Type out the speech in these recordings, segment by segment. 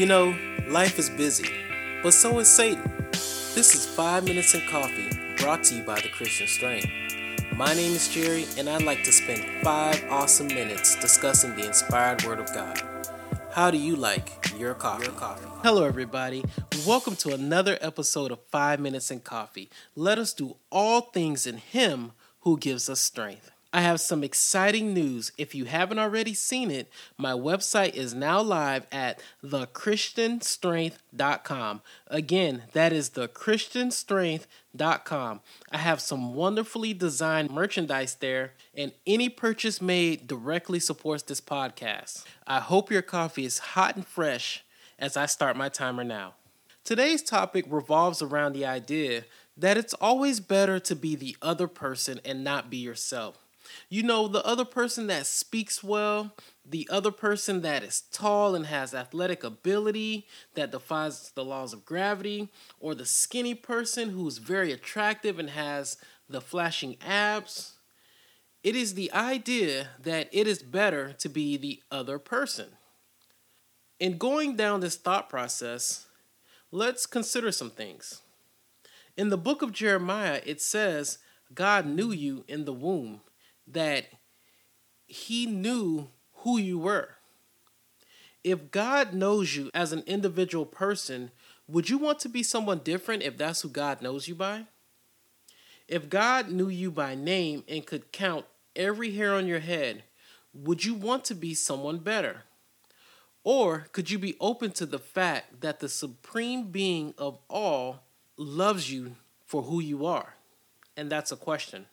You know, life is busy, but so is Satan. This is 5 Minutes in Coffee, brought to you by the Christian Strength. My name is Jerry, and I'd like to spend 5 awesome minutes discussing the inspired Word of God. How do you like your coffee? Your coffee? Hello, everybody. Welcome to another episode of 5 Minutes in Coffee. Let us do all things in Him who gives us strength. I have some exciting news. If you haven't already seen it, my website is now live at thechristianstrength.com. Again, that is thechristianstrength.com. I have some wonderfully designed merchandise there, and any purchase made directly supports this podcast. I hope your coffee is hot and fresh as I start my timer now. Today's topic revolves around the idea that it's always better to be the other person and not be yourself. You know, the other person that speaks well, the other person that is tall and has athletic ability that defies the laws of gravity, or the skinny person who's very attractive and has the flashing abs. It is the idea that it is better to be the other person. In going down this thought process, let's consider some things. In the book of Jeremiah, it says, God knew you in the womb that he knew who you were. If God knows you as an individual person, would you want to be someone different if that's who God knows you by? If God knew you by name and could count every hair on your head, would you want to be someone better? Or could you be open to the fact that the supreme being of all loves you for who you are? And that's a question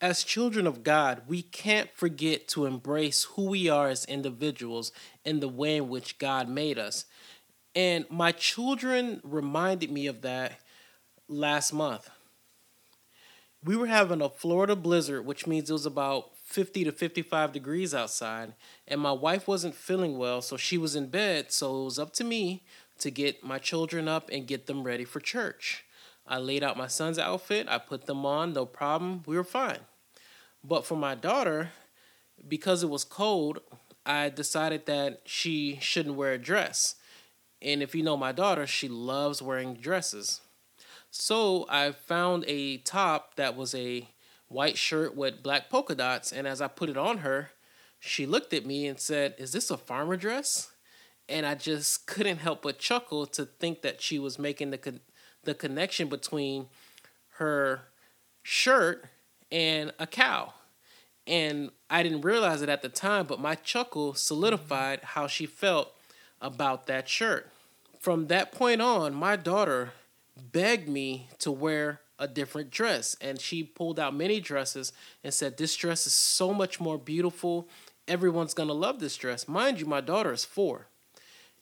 as children of God, we can't forget to embrace who we are as individuals in the way in which God made us. And my children reminded me of that last month. We were having a Florida blizzard, which means it was about 50 to 55 degrees outside, and my wife wasn't feeling well, so she was in bed. So it was up to me to get my children up and get them ready for church. I laid out my son's outfit, I put them on, no problem, we were fine. But for my daughter, because it was cold, I decided that she shouldn't wear a dress. And if you know my daughter, she loves wearing dresses. So I found a top that was a white shirt with black polka dots. And as I put it on her, she looked at me and said, Is this a farmer dress? And I just couldn't help but chuckle to think that she was making the, con- the connection between her shirt and a cow. And I didn't realize it at the time, but my chuckle solidified how she felt about that shirt. From that point on, my daughter begged me to wear a different dress. And she pulled out many dresses and said, This dress is so much more beautiful. Everyone's to love this dress. Mind you, my daughter is four.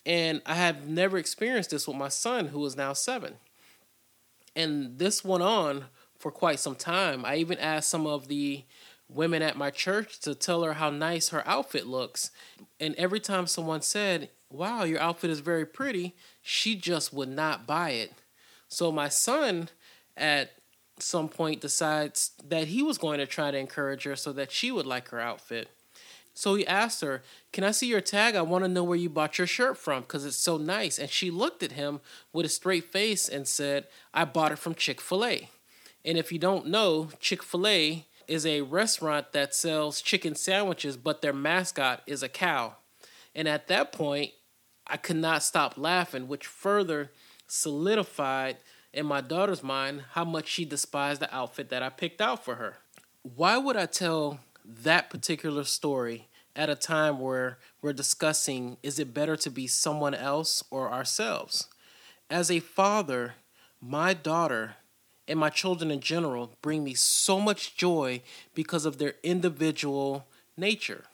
And I have never experienced this with my son, who is now seven. And this went on for quite some time. I even asked some of the women at my church to tell her how nice her outfit looks. And every time someone said, Wow, your outfit is very pretty, she just would not buy it. So my son at some point decides that he was going to try to encourage her so that she would like her outfit. So he asked her, Can I see your tag? I want to know where you bought your shirt from because it's so nice. And she looked at him with a straight face and said, I bought it from Chick fil A. And if you don't know, Chick fil A is a restaurant that sells chicken sandwiches, but their mascot is a cow. And at that point, I could not stop laughing, which further solidified in my daughter's mind how much she despised the outfit that I picked out for her. Why would I tell that particular story at a time where we're discussing is it better to be someone else or ourselves? As a father, my daughter and my children in general bring me so much joy because of their individual nature.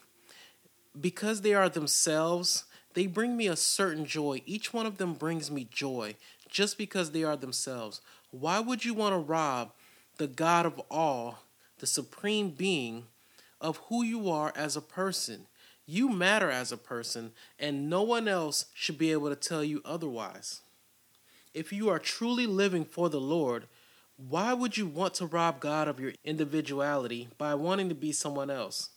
Because they are themselves, they bring me a certain joy. Each one of them brings me joy just because they are themselves. Why would you want to rob the God of all, the supreme being, of who you are as a person? You matter as a person, and no one else should be able to tell you otherwise. If you are truly living for the Lord, why would you want to rob God of your individuality by wanting to be someone else?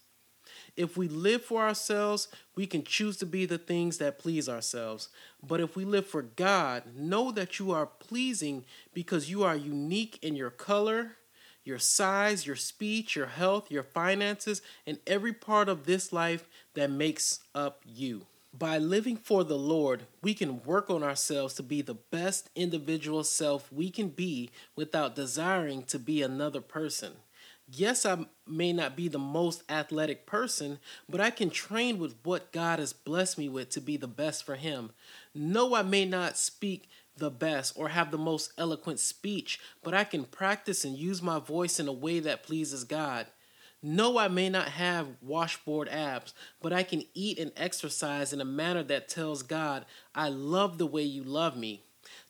If we live for ourselves, we can choose to be the things that please ourselves. But if we live for God, know that you are pleasing because you are unique in your color, your size, your speech, your health, your finances, and every part of this life that makes up you. By living for the Lord, we can work on ourselves to be the best individual self we can be without desiring to be another person. Yes, I may not be the most athletic person, but I can train with what God has blessed me with to be the best for Him. No, I may not speak the best or have the most eloquent speech, but I can practice and use my voice in a way that pleases God. No, I may not have washboard abs, but I can eat and exercise in a manner that tells God, I love the way you love me.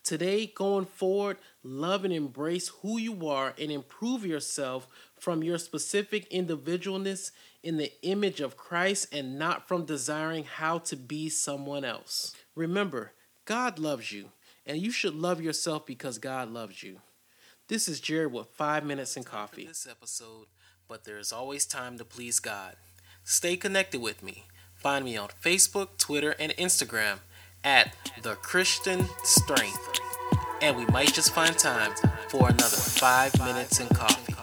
Today, going forward, love and embrace who you are and improve yourself from your specific individualness in the image of Christ and not from desiring how to be someone else. Remember, God loves you, and you should love yourself because God loves you. This is Jared with 5 Minutes in Coffee. This episode, but there is always time to please God. Stay connected with me. Find me on Facebook, Twitter, and Instagram at The Christian Strength. And we might just find time for another 5 Minutes in Coffee.